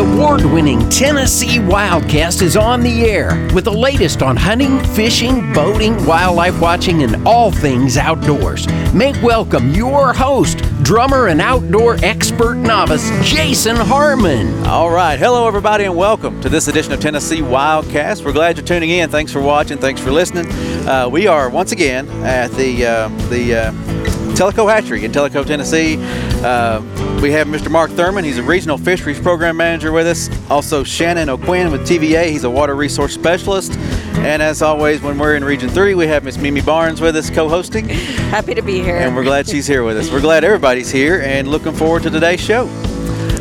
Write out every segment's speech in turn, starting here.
award winning Tennessee Wildcast is on the air with the latest on hunting, fishing, boating, wildlife watching, and all things outdoors. Make welcome your host, drummer and outdoor expert novice, Jason Harmon. All right. Hello, everybody, and welcome to this edition of Tennessee Wildcast. We're glad you're tuning in. Thanks for watching. Thanks for listening. Uh, we are once again at the, uh, the, uh, Tellico Hatchery in Tellico, Tennessee. Uh, we have Mr. Mark Thurman. He's a regional fisheries program manager with us. Also, Shannon O'Quinn with TVA. He's a water resource specialist. And as always, when we're in Region 3, we have Miss Mimi Barnes with us co-hosting. Happy to be here. And we're glad she's here with us. We're glad everybody's here and looking forward to today's show.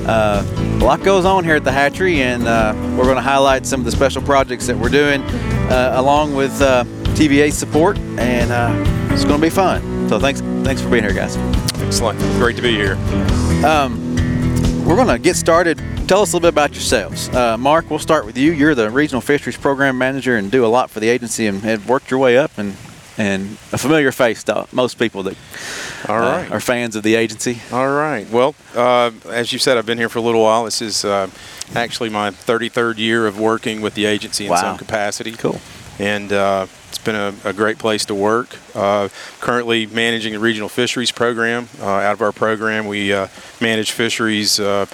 Uh, a lot goes on here at the hatchery, and uh, we're going to highlight some of the special projects that we're doing uh, along with uh, TVA support, and uh, it's going to be fun. So thanks, thanks for being here, guys. Excellent. Great to be here. Um, we're going to get started. Tell us a little bit about yourselves. Uh, Mark, we'll start with you. You're the regional fisheries program manager and do a lot for the agency and have worked your way up and and a familiar face to most people that All right. uh, are fans of the agency. All right. Well, uh, as you said, I've been here for a little while. This is uh, actually my 33rd year of working with the agency in Wow. some capacity. Cool. And uh, it's been a, a great place to work. Uh, currently managing the regional fisheries program. Uh, out of our program, we uh, manage fisheries. Uh,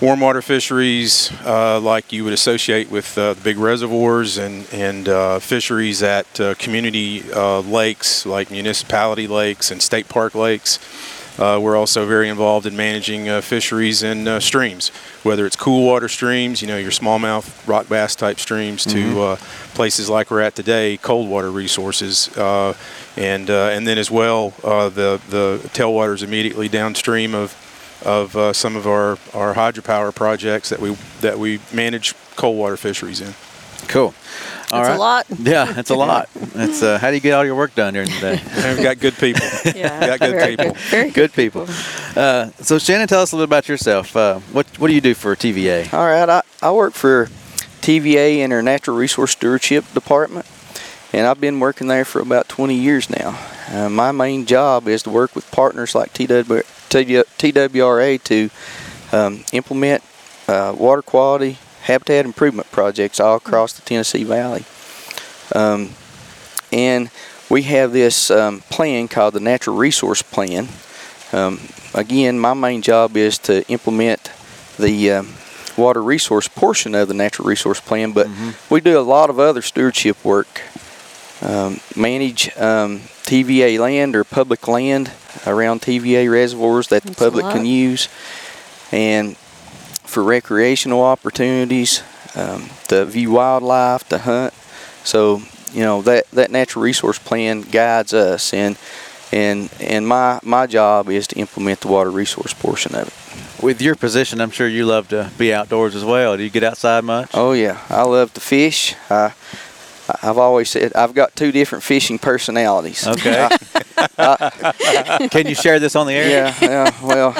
warm water fisheries uh, like you would associate with the big reservoirs and, and fisheries at community lakes like municipality lakes and state park lakes. Uh, we're also very involved in managing uh, fisheries and uh, streams, whether it's cool water streams, you know, your smallmouth rock bass type streams, to uh, places like we're at today, cold water resources, uh, and uh, and then as well uh, the the tailwaters immediately downstream of of uh, some of our, our hydropower projects that we that we manage cold water fisheries in. Cool. All That's a lot. Yeah, it's a lot. It's uh, how do you get all your work done during the day? We've got good people. Yeah. Got good Very people. Very Good people. Uh, so Shannon, tell us a little about yourself. Uh, what what do you do for TVA? All right, I, I work for TVA in our Natural Resource Stewardship Department, and I've been working there for about 20 years now. Uh, my main job is to work with partners like TW, TWRA to um, implement uh, water quality habitat improvement projects all across the Tennessee Valley. Um, and we have this um, plan called the Natural Resource Plan. Um, again, my main job is to implement the um, water resource portion of the natural resource plan, but we do a lot of other stewardship work. Um, manage um, TVA land or public land around TVA reservoirs that the That's a public can use, and for recreational opportunities, um, to view wildlife, to hunt. So you know that that natural resource plan guides us, and and and my my job is to implement the water resource portion of it. With your position, I'm sure you love to be outdoors as well. Do you get outside much? Oh yeah, I love to fish. I, I've always said I've got two different fishing personalities. Okay. Can you share this on the air? Yeah, yeah. Well,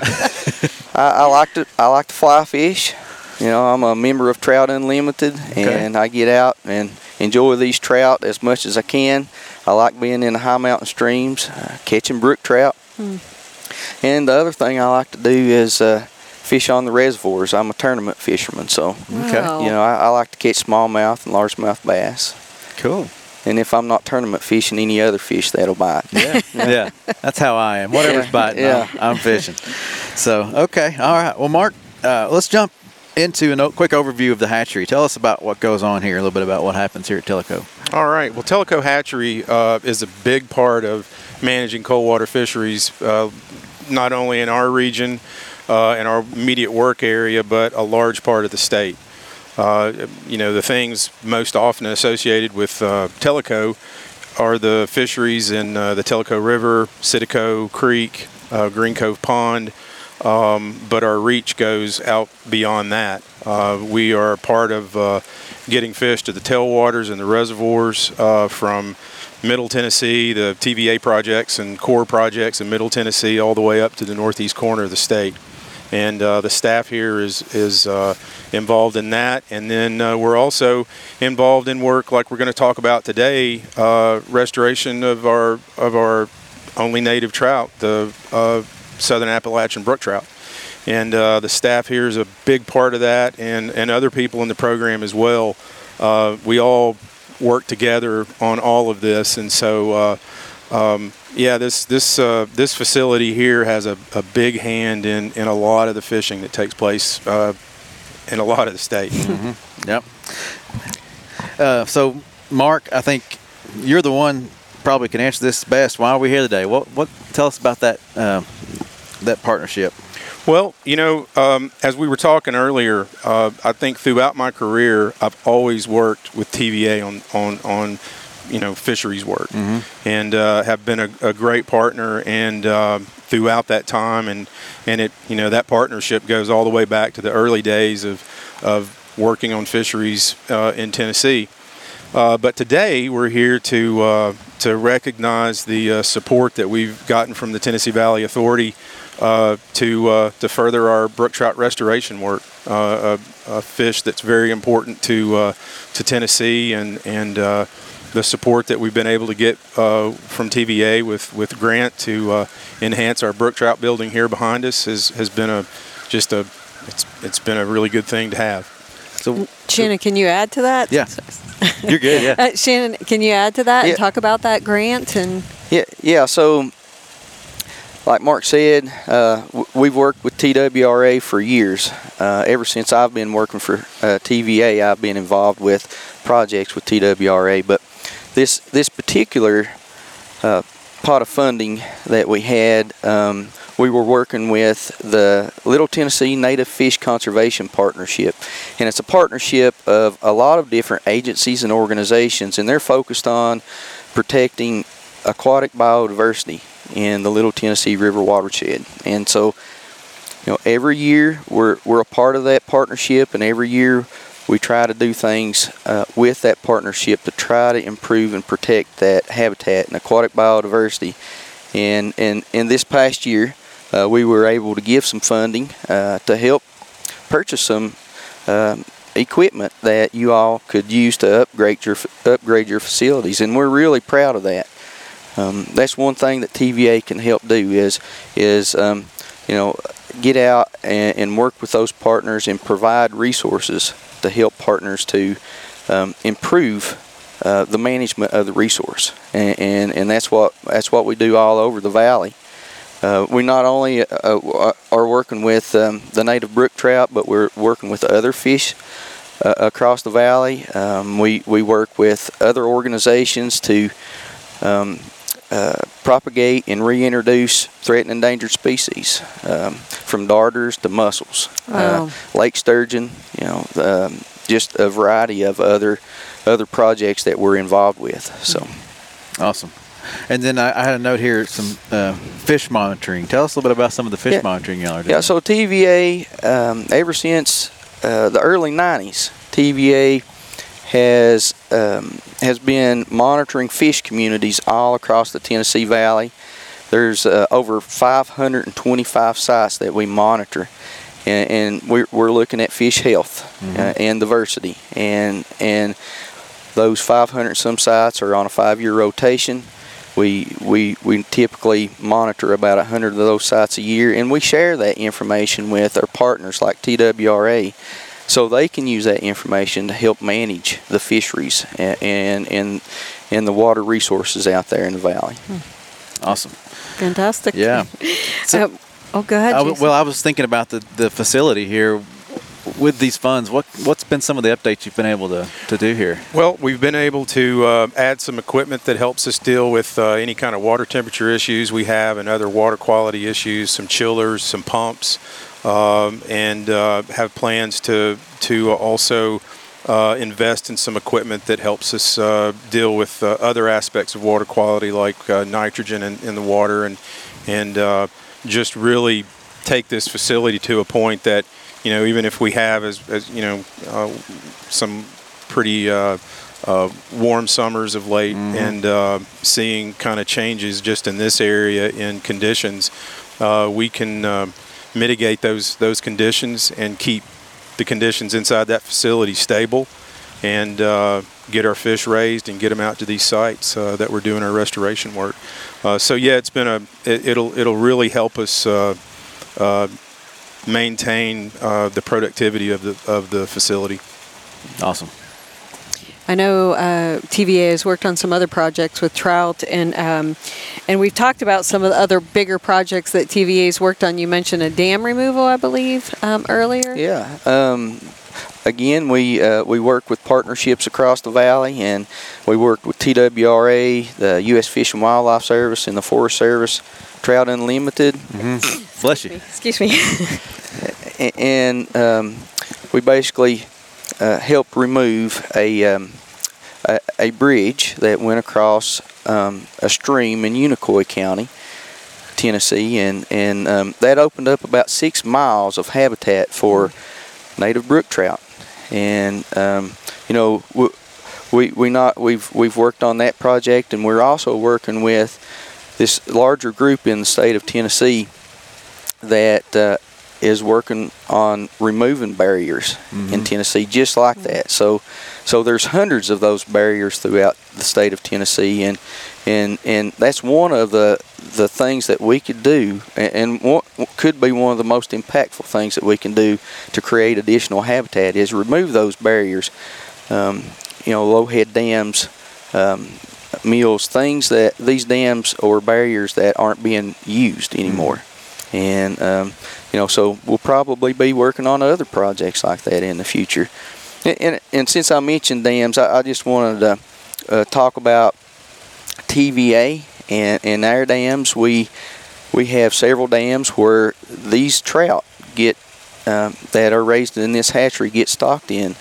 I, I like to I like to fly fish. You know, I'm a member of Trout Unlimited, and I get out and enjoy these trout as much as I can. I like being in the high mountain streams, uh, catching brook trout. And the other thing I like to do is uh, fish on the reservoirs. I'm a tournament fisherman, so Okay. You know I, I like to catch smallmouth and largemouth bass. Cool. And if I'm not tournament fishing, any other fish that'll bite. Yeah. yeah. That's how I am. Whatever's Yeah, biting, yeah. I'm, I'm fishing. So, okay. All right. Well, Mark, uh, let's jump into a quick overview of the hatchery. Tell us about what goes on here, a little bit about what happens here at Tellico. All right. Well, Tellico Hatchery uh, is a big part of managing cold water fisheries, uh, not only in our region, uh, in our immediate work area, but a large part of the state. Uh, you know, the things most often associated with uh, Tellico are the fisheries in uh, the Tellico River, Citico Creek, uh, Green Cove Pond, um, but our reach goes out beyond that. Uh, we are part of getting fish to the tailwaters and the reservoirs from Middle Tennessee, the TVA projects and Corps projects in Middle Tennessee, all the way up to the northeast corner of the state. And uh, the staff here is is uh, involved in that, and then uh, we're also involved in work like we're going to talk about today, uh, restoration of our of our only native trout, the uh, southern Appalachian brook trout. And uh, the staff here is a big part of that, and, and other people in the program as well. We all work together on all of this, and so um, yeah, this this uh, this facility here has a, a big hand in, in a lot of the fishing that takes place uh, in a lot of the state. Mm-hmm. Yep. Uh, so, Mark, I think you're the one probably can answer this best. Why are we here today? What what tell us about that uh, that partnership? Well, you know, um, as we were talking earlier, uh, I think throughout my career, I've always worked with TVA on on on you know fisheries work, mm-hmm. and uh, have been a, a, great partner and uh, throughout that time, and and it you know that partnership goes all the way back to the early days of of working on fisheries uh, in Tennessee. Uh, but today we're here to uh, to recognize the uh, support that we've gotten from the Tennessee Valley Authority uh, to uh, to further our brook trout restoration work. Uh, a, a, fish that's very important to to Tennessee and and the support that we've been able to get from TVA with with Grant to enhance our brook trout building here behind us has has been a just a it's it's been a really good thing to have. So, Shannon, can you add to that? Yeah. You're good. Yeah. Uh, Shannon, can you add to that yeah. and talk about that grant and? Yeah. Yeah. So, like Mark said, uh, we've worked with TWRA for years. Uh, ever since I've been working for uh, TVA, I've been involved with projects with TWRA. But this this particular uh, pot of funding that we had. Um, we were working with the Little Tennessee Native Fish Conservation Partnership. And it's a partnership of a lot of different agencies and organizations, and they're focused on protecting aquatic biodiversity in the Little Tennessee River watershed. And so, you know, every year we're, we're a part of that partnership, and every year we try to do things uh, with that partnership to try to improve and protect that habitat and aquatic biodiversity. And, and in this past year, uh, we were able to give some funding uh, to help purchase some um, equipment that you all could use to upgrade your upgrade your facilities, and we're really proud of that. Um, that's one thing that TVA can help do is is um, you know get out and, and, work with those partners and provide resources to help partners to um, improve uh, the management of the resource, and, and, and that's what that's what we do all over the valley. Uh, we not only uh, uh, are working with um, the native brook trout, but we're working with other fish uh, across the valley. Um, we, we work with other organizations to um, uh, propagate and reintroduce threatened endangered species, um, from darters to mussels, wow. lake sturgeon, you know, um, just a variety of other other projects that we're involved with. So, awesome. And then I, I had a note here, some uh, fish monitoring. Tell us a little bit about some of the fish yeah. monitoring y'all are doing. Yeah, so TVA, um, ever since uh, the early 90s, TVA has um, has been monitoring fish communities all across the Tennessee Valley. There's uh, over 525 sites that we monitor, and, and we're, we're, looking at fish health mm-hmm. uh, and diversity. And and those 500 some sites are on a five-year rotation we we we typically monitor about 100 of those sites a year and we share that information with our partners like TWRA so they can use that information to help manage the fisheries and and and, and the water resources out there in the valley. Hmm. awesome. Fantastic. Yeah. So, uh, oh go ahead I, well i was thinking about the the facility here. With these funds, what what's been some of the updates you've been able to, to do here? Well, we've been able to uh, add some equipment that helps us deal with uh, any kind of water temperature issues we have and other water quality issues, some chillers, some pumps, um, and uh, have plans to to also uh, invest in some equipment that helps us uh, deal with uh, other aspects of water quality like nitrogen in, in, the water and and just really take this facility to a point that you know, even if we have, as, as you know, uh, some pretty uh, uh, warm summers of late mm-hmm. and uh, seeing kind of changes just in this area in conditions, uh, we can uh, mitigate those those conditions and keep the conditions inside that facility stable and get our fish raised and get them out to these sites that we're doing our restoration work. Uh, so yeah, it's been a it, will it'll really help us uh, uh, maintain uh, the productivity of the of the facility. Awesome. I know uh, TVA has worked on some other projects with trout, and um, and we've talked about some of the other bigger projects that TVA has worked on. You mentioned a dam removal, I believe, um, earlier. Yeah. Um, again, we uh, we work with partnerships across the valley, and we worked with TWRA, the U.S. Fish and Wildlife Service, and the Forest Service, Trout Unlimited. Mm-hmm. Bless you. Excuse me. and um, we basically uh, helped remove a, um, a, a bridge that went across um, a stream in Unicoi County. Tennessee, and and um, that opened up about six miles of habitat for native brook trout and um, you know we, we not we've we've worked on that project, and we're also working with this larger group in the state of Tennessee that uh, is working on removing barriers mm-hmm. in Tennessee, just like that. So, so there's hundreds of those barriers throughout the state of Tennessee, and and and that's one of the the things that we could do, and, and could be one of the most impactful things that we can do to create additional habitat is remove those barriers. Um, you know, low head dams, um, mills, things that these dams or barriers that aren't being used anymore. Mm-hmm. And um, you know, so we'll probably be working on other projects like that in the future. And, and, and since I mentioned dams, I, I just wanted to uh, talk about TVA and in our dams. We we have several dams where these trout get um, that are raised in this hatchery get stocked in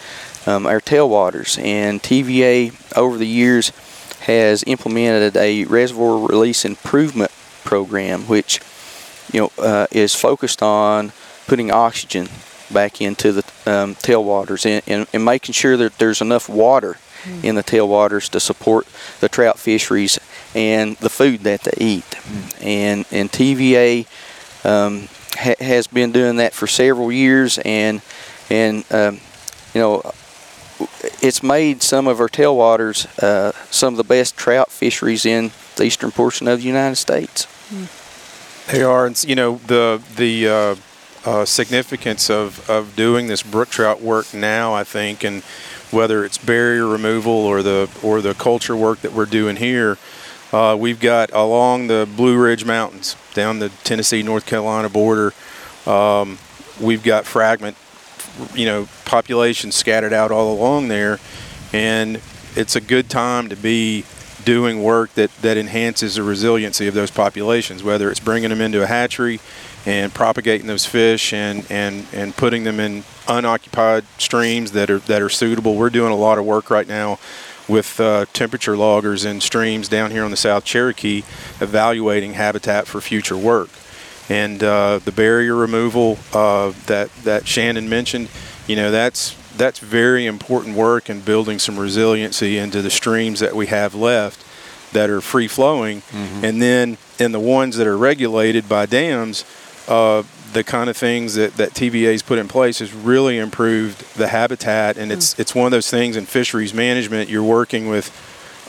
um, our tailwaters. And TVA over the years has implemented a reservoir release improvement program, which you know uh, is focused on putting oxygen back into the um, tailwaters and, and, and, making sure that there's enough water mm. in the tailwaters to support the trout fisheries and the food that they eat. Mm. And and TVA um, ha- has been doing that for several years, and and um, you know it's made some of our tailwaters uh, some of the best trout fisheries in the eastern portion of the United States. Mm. They are, and you know the the uh, uh, significance of, of doing this brook trout work now. I think, and whether it's barrier removal or the or the culture work that we're doing here, uh, we've got along the Blue Ridge Mountains down the Tennessee North Carolina border. Um, we've got fragment you know populations scattered out all along there, and it's a good time to be doing work that, that enhances the resiliency of those populations, whether it's bringing them into a hatchery and propagating those fish and, and, and putting them in unoccupied streams that are that are suitable. We're doing a lot of work right now with uh, temperature loggers in streams down here on the South Cherokee, evaluating habitat for future work and uh, the barrier removal uh, that that Shannon mentioned, you know, that's that's very important work in building some resiliency into the streams that we have left that are free flowing, mm-hmm. and then in the ones that are regulated by dams. Uh, the kind of things that, that TVA's put in place has really improved the habitat, and it's mm. it's one of those things in fisheries management. You're working with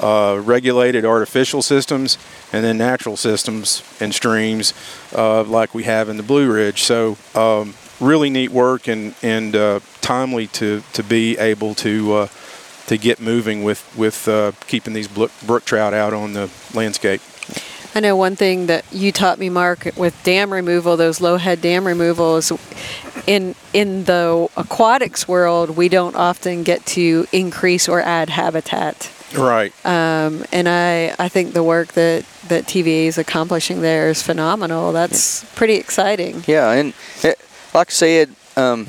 uh, regulated artificial systems and then natural systems and streams uh, like we have in the Blue Ridge. So um, really neat work and and uh, timely to to be able to uh, to get moving with with uh, keeping these brook trout out on the landscape. I know one thing that you taught me, Mark, with dam removal, those low head dam removals. In in the aquatics world, we don't often get to increase or add habitat. Right. Um, and I, I think the work that, that TVA is accomplishing there is phenomenal. That's yeah. pretty exciting. Yeah, and it, eh, like I said, um,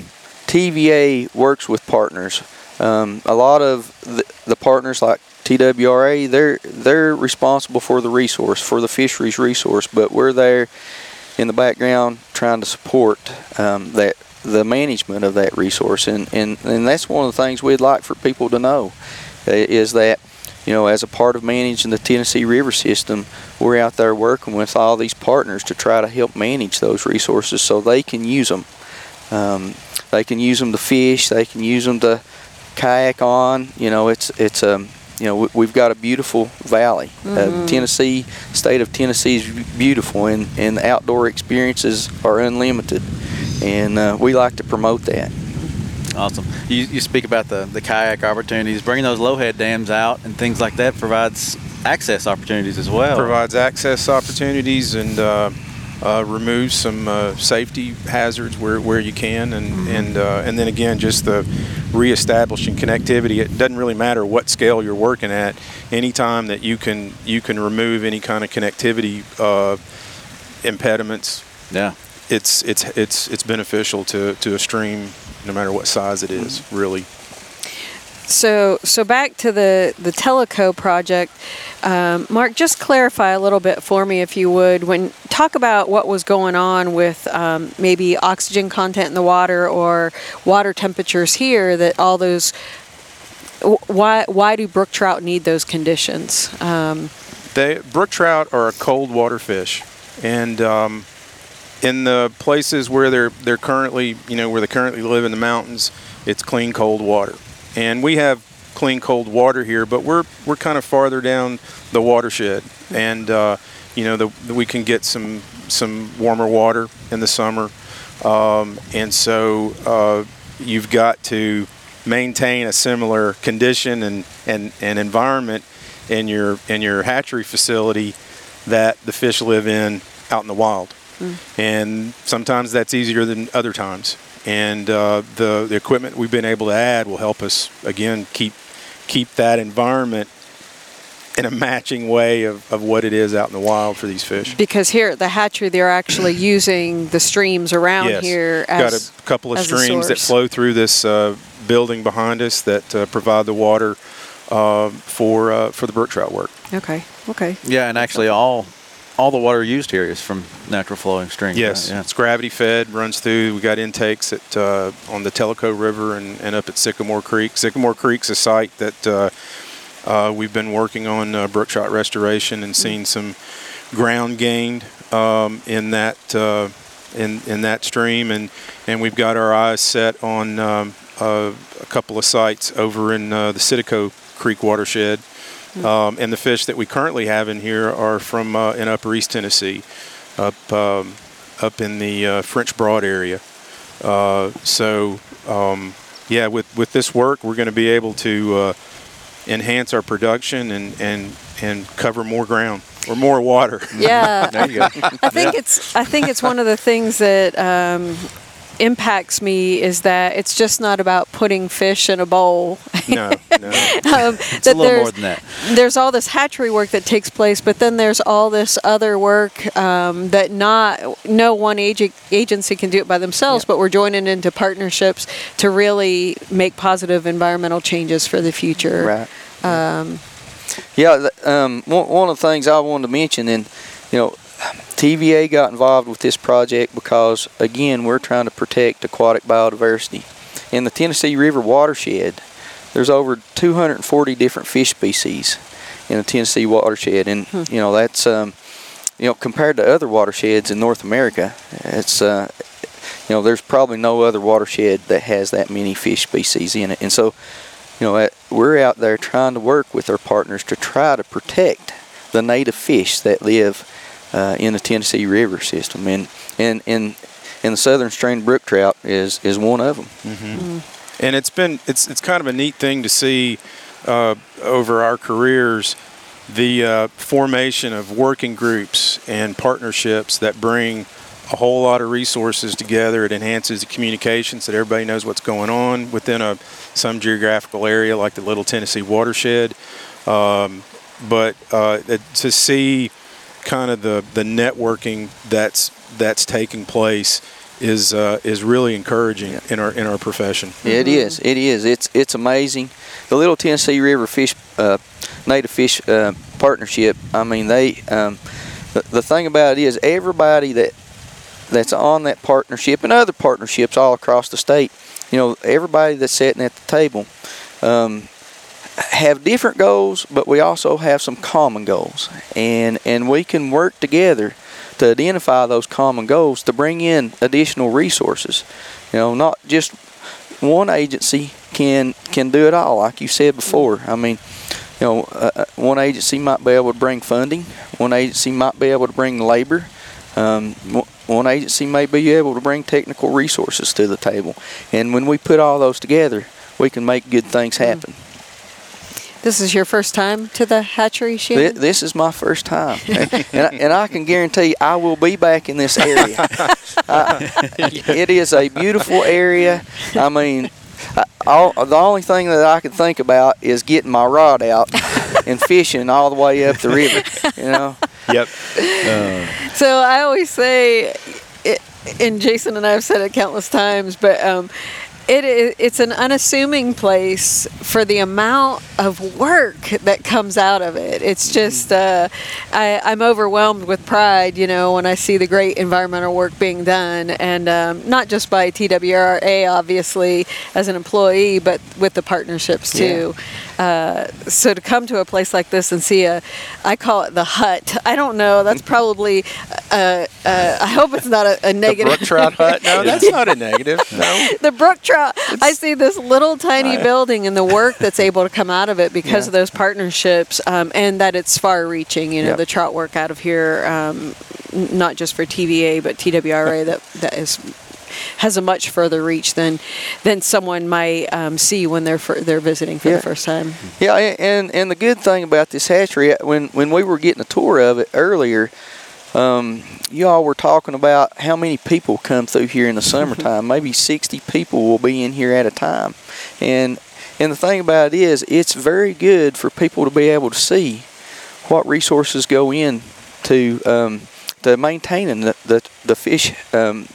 TVA works with partners. Um, a lot of the, the, partners like TWRA, they're they're responsible for the resource, for the fisheries resource, but we're there in the background trying to support um, that the management of that resource, and, and and that's one of the things we'd like for people to know is that you know, as a part of managing the Tennessee River system, we're out there working with all these partners to try to help manage those resources so they can use them. Um, they can use them to fish. They can use them to kayak on. You know, it's it's a you know, we, we've got a beautiful valley. Uh, Tennessee, state of Tennessee is beautiful, and, and the outdoor experiences are unlimited, and uh, we like to promote that. Awesome. You, you speak about the, the kayak opportunities. Bringing those low head dams out and things like that provides access opportunities as well. provides access opportunities and uh, uh, removes some uh, safety hazards where, where you can, and and uh, and then again just the reestablishing connectivity. It doesn't really matter what scale you're working at. Anytime that you can you can remove any kind of connectivity uh, impediments, Yeah. it's it's it's it's beneficial to, to a stream, no matter what size it is. Really. So, so back to the the Tellico project, um, Mark. Just clarify a little bit for me, if you would. When talk about what was going on with um, maybe oxygen content in the water or water temperatures here, that all those. Why why do brook trout need those conditions? Um, They brook trout are a cold water fish, and um, in the places where they're they're currently you know where they currently live in the mountains, it's clean cold water, and we have clean cold water here, but we're we're kind of farther down the watershed, and uh, you know the, we can get some some warmer water in the summer, um, and so uh, you've got to maintain a similar condition and, and, and environment in your in your hatchery facility that the fish live in out in the wild. And sometimes that's easier than other times. And uh, the, the equipment we've been able to add will help us again keep keep that environment in a matching way of, of what it is out in the wild for these fish. because here at the hatchery, they're actually using the streams around yes. here Got a couple of streams that flow through this uh, building behind us that uh, provide the water uh, for uh, for the brook trout work. Okay, okay. Yeah, and actually all all the water used here is from natural flowing streams. Yes, right? Yeah. it's gravity fed, runs through. We got intakes at uh, on the Tellico River and, and up at Sycamore Creek. Sycamore Creek's a site that uh, uh, we've been working on uh, brook trout restoration and seen some ground gained um, in that uh, in in that stream, and and we've got our eyes set on um, uh, a couple of sites over in uh, the Citico Creek watershed. Um, and the fish that we currently have in here are from uh, in Upper East Tennessee, up um, up in the uh, French Broad area. Uh, so um, yeah, with with this work, we're going to be able to uh, enhance our production and and and cover more ground or more water. Yeah, There you go. I think it's I think it's one of the things that um, impacts me is that it's just not about putting fish in a bowl. no, no. um, It's a little more than that. There's all this hatchery work that takes place, but then there's all this other work um, that not no one ag- agency can do it by themselves, but we're joining into partnerships to really make positive environmental changes for the future. Right. yeah, th- um, one, one of the things I wanted to mention, and you know, TVA got involved with this project because, again, we're trying to protect aquatic biodiversity. In the Tennessee River watershed, there's over 240 different fish species in the Tennessee watershed, and you know that's um, you know compared to other watersheds in North America, it's uh, you know there's probably no other watershed that has that many fish species in it, and so you know, we're out there trying to work with our partners to try to protect the native fish that live uh, in the Tennessee River system, and and and and the southern strain brook trout is is one of them. and it's been it's it's kind of a neat thing to see uh, over our careers the uh, formation of working groups and partnerships that bring a whole lot of resources together. It enhances the communication so that everybody knows what's going on within a some geographical area like the Little Tennessee watershed. Um, but uh, to see kind of the, the networking that's that's taking place is uh, is really encouraging in our in our profession. It is. It is. It's it's amazing. The Little Tennessee River Fish uh, Native Fish uh, Partnership. I mean, they. Um, the, the thing about it is, everybody that that's on that partnership and other partnerships all across the state, you know, everybody that's sitting at the table, um, have different goals, but we also have some common goals, and and we can work together to identify those common goals to bring in additional resources. You know, not just one agency can can do it all, like you said before. I mean, you know, uh, uh, one agency might be able to bring funding, one agency might be able to bring labor, um, one agency may be able to bring technical resources to the table. And when we put all those together, we can make good things happen. This is your first time to the hatchery, Shannon? This, this is my first time. and, I, and I can guarantee I will be back in this area. uh, it is a beautiful area. I mean, I, all, the only thing that I can think about is getting my rod out and fishing all the way up the river, you know? Yep. Uh. So I always say, it, and Jason and I have said it countless times, but um, it is, it's an unassuming place for the amount of work that comes out of it. It's just, uh, I, I'm overwhelmed with pride, you know, when I see the great environmental work being done, and um, not just by TWRA, obviously, as an employee, but with the partnerships too. Yeah. Uh, so to come to a place like this and see a, I call it the hut. I don't know. That's probably. Uh, uh, I hope it's not a, a negative. The brook trout hut. No, that's not a negative. No. the brook trout. I see this little tiny building and the work that's able to come out of it because yeah. of those partnerships, um, and that it's far-reaching. You know, yep. the trout work out of here, um, not just for TVA but TWRA that that is has a much further reach than than someone might um, see when they're for, they're visiting for yeah. the first time. Yeah, and and the good thing about this hatchery, when when we were getting a tour of it earlier. Um, you all were talking about how many people come through here in the summertime. Maybe 60 people will be in here at a time. And and the thing about it is, it's very good for people to be able to see what resources go in to um, to maintaining the the, the fish um,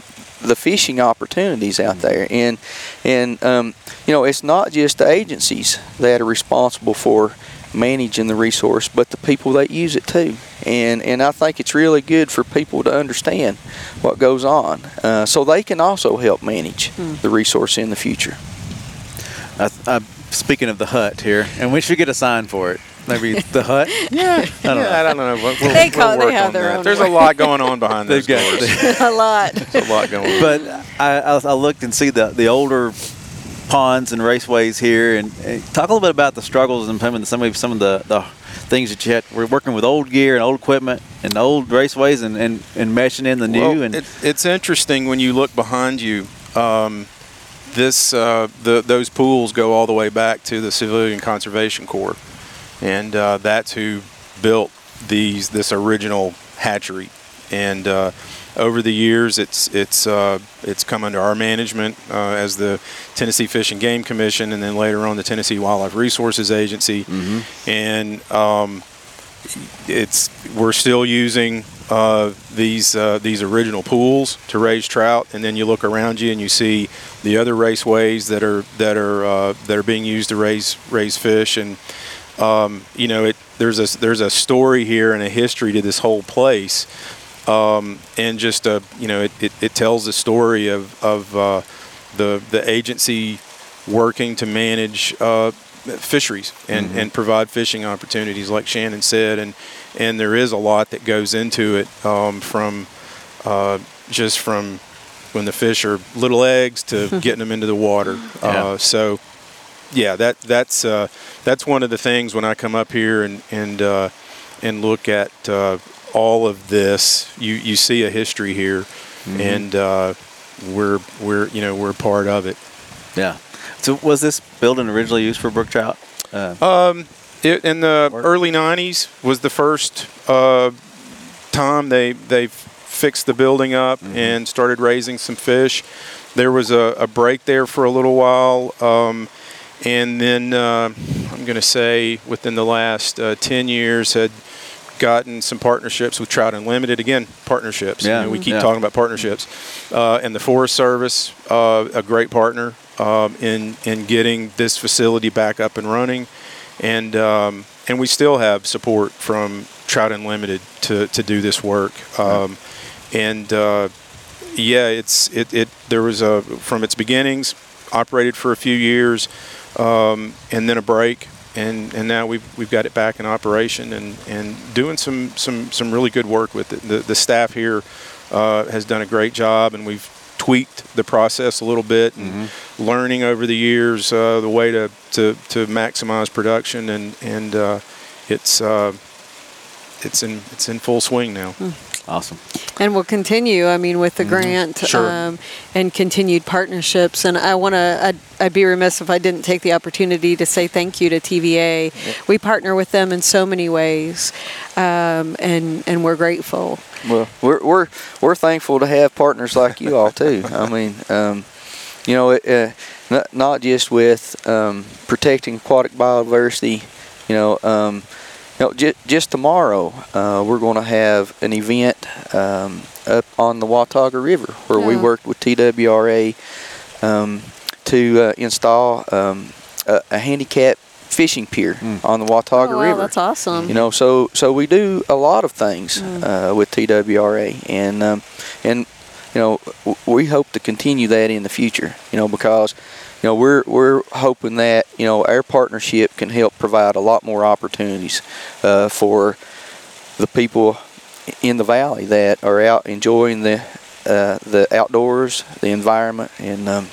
the fishing opportunities out mm-hmm. there, and and um, you know it's not just the agencies that are responsible for managing the resource, but the people that use it too. And and I think it's really good for people to understand what goes on, uh, so they can also help manage mm. the resource in the future. I, I, speaking of the hut here, and we should get a sign for it. Maybe the hut. yeah, I don't yeah, know. I don't know. We'll, we'll, they call we'll they have their that. own. There's a lot going on behind those doors. a lot. There's a lot going on. But I, I, I looked and see the the older ponds and raceways here, and, and, talk a little bit about the struggles and some of some of the, the things that you had. We're working with old gear and old equipment and old raceways, and, and, and meshing in the new. And it, it's interesting when you look behind you. Um, this uh, the, those pools go all the way back to the Civilian Conservation Corps and uh, that's who built these this original hatchery. And uh, over the years, it's it's uh, it's come under our management uh, as the Tennessee Fish and Game Commission, and then later on the Tennessee Wildlife Resources Agency. Mm-hmm. And um, it's we're still using uh, these uh, these original pools to raise trout, and then you look around you and you see the other raceways that are that are uh, that are being used to raise raise fish, and um, you know, it, there's a there's a story here and a history to this whole place, um, and just a you know, it, it, it tells the story of of uh, the the agency working to manage uh, fisheries and, mm-hmm. and provide fishing opportunities, like Shannon said, and and there is a lot that goes into it um, from uh, just from when the fish are little eggs to getting them into the water. Yeah. Uh, so yeah, that that's uh, that's one of the things when I come up here and and uh, and look at uh, all of this. You you see a history here, mm-hmm. and uh, we're we're you know we're part of it. Yeah. So was this building originally used for brook trout? Uh, um, it, in the early '90s was the first uh, time they they fixed the building up mm-hmm. and started raising some fish. There was a, a break there for a little while. Um, and then uh, I'm going to say within the last uh, 10 years had gotten some partnerships with Trout Unlimited. Again, partnerships. Yeah. You know, we keep yeah. talking about partnerships. Uh, and the Forest Service, uh, a great partner um, in in getting this facility back up and running, and um, and we still have support from Trout Unlimited to, to do this work. Um, and uh, yeah, it's it, it there was a from its beginnings operated for a few years um, and then a break, and, and now we've, we've got it back in operation and, and doing some, some, some really good work with it. The, the staff here uh, has done a great job, and we've tweaked the process a little bit and learning over the years uh, the way to, to, to maximize production and and uh, it's uh, it's in it's in full swing now. Awesome. And we'll continue, I mean, with the grant Sure. um, and continued partnerships. And I want to, I'd, I'd be remiss if I didn't take the opportunity to say thank you to TVA. We partner with them in so many ways, um, and, and we're grateful. Well, we're we're we're thankful to have partners like you all too. I mean, um, you know, it, uh, not not just with um, protecting aquatic biodiversity. You know, um, you know, j- just tomorrow uh, we're going to have an event um, up on the Watauga River where we Yeah. worked with TWRA um, to uh, install um, a, a handicap fishing pier on the Watauga oh, wow, River. that's awesome. You know, so so we do a lot of things uh, with TWRA, and um, and you know w- we hope to continue that in the future. You know, because you know we're we're hoping that you know our partnership can help provide a lot more opportunities uh, for the people in the valley that are out enjoying the uh, the outdoors, the environment, and um,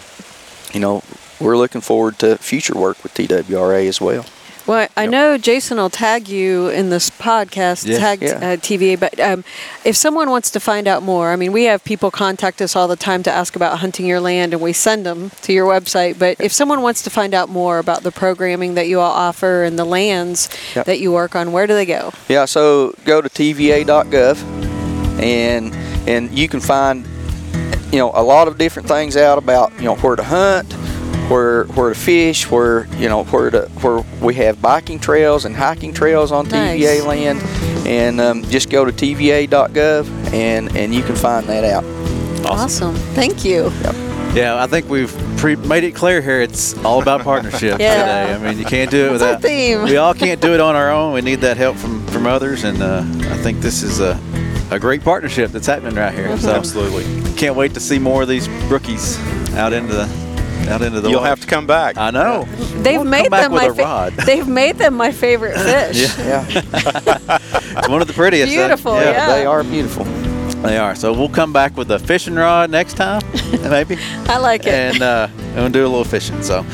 you know we're looking forward to future work with TWRA as well. Well, I know Jason will tag you in this podcast, Yeah. tag Yeah. uh, TVA. But um, if someone wants to find out more, I mean, we have people contact us all the time to ask about hunting your land, and we send them to your website. But if someone wants to find out more about the programming that you all offer and the lands Yep. that you work on, where do they go? Yeah, so go to tva.gov and and you can find you know a lot of different things out about you know where to hunt, where where to fish, where you know where to where we have biking trails and hiking trails on Nice. TVA land, and um, just go to tva.gov and and you can find that out. Awesome. Thank you. Yeah, I think we've pre- made it clear here. It's all about partnership Yeah. today. I mean, you can't do it That's our without. theme. We all can't do it on our own. We need that help from from others, and uh, I think this is a a great partnership that's happening right here. So Absolutely. can't wait to see more of these brookies out into the out into the. You'll water. have to come back. I know. They've We'll made come them with my a rod. they've made them my favorite fish. Yeah. Yeah, It's one of the prettiest. Beautiful, yeah. they are beautiful. They are. So we'll come back with a fishing rod next time, maybe, I like it. and uh, and we'll do a little fishing. So,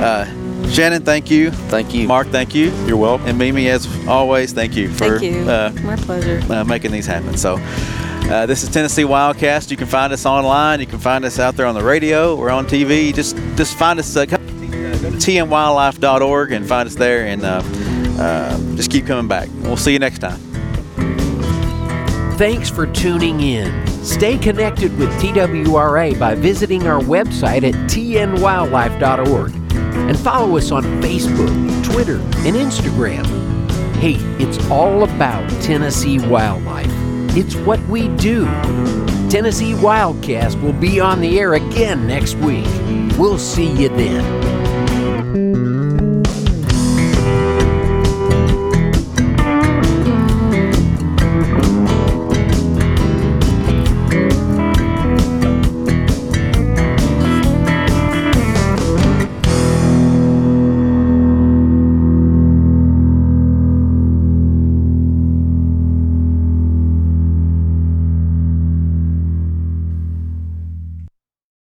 uh, Shannon, thank you. Thank you. Mark, thank you. You're welcome. And Mimi, as always, thank you for Thank you. Uh, my pleasure. uh, making these happen. So, uh, this is Tennessee Wildcast. You can find us online. You can find us out there on the radio. We're on TV. Just just find us. Uh, uh, go to tnwildlife.org and find us there, and uh, uh, just keep coming back. We'll see you next time. Thanks for tuning in. Stay connected with TWRA by visiting our website at tnwildlife.org and follow us on Facebook, Twitter, and Instagram. Hey, it's all about Tennessee wildlife. It's what we do. Tennessee Wildcast will be on the air again next week. We'll see you then.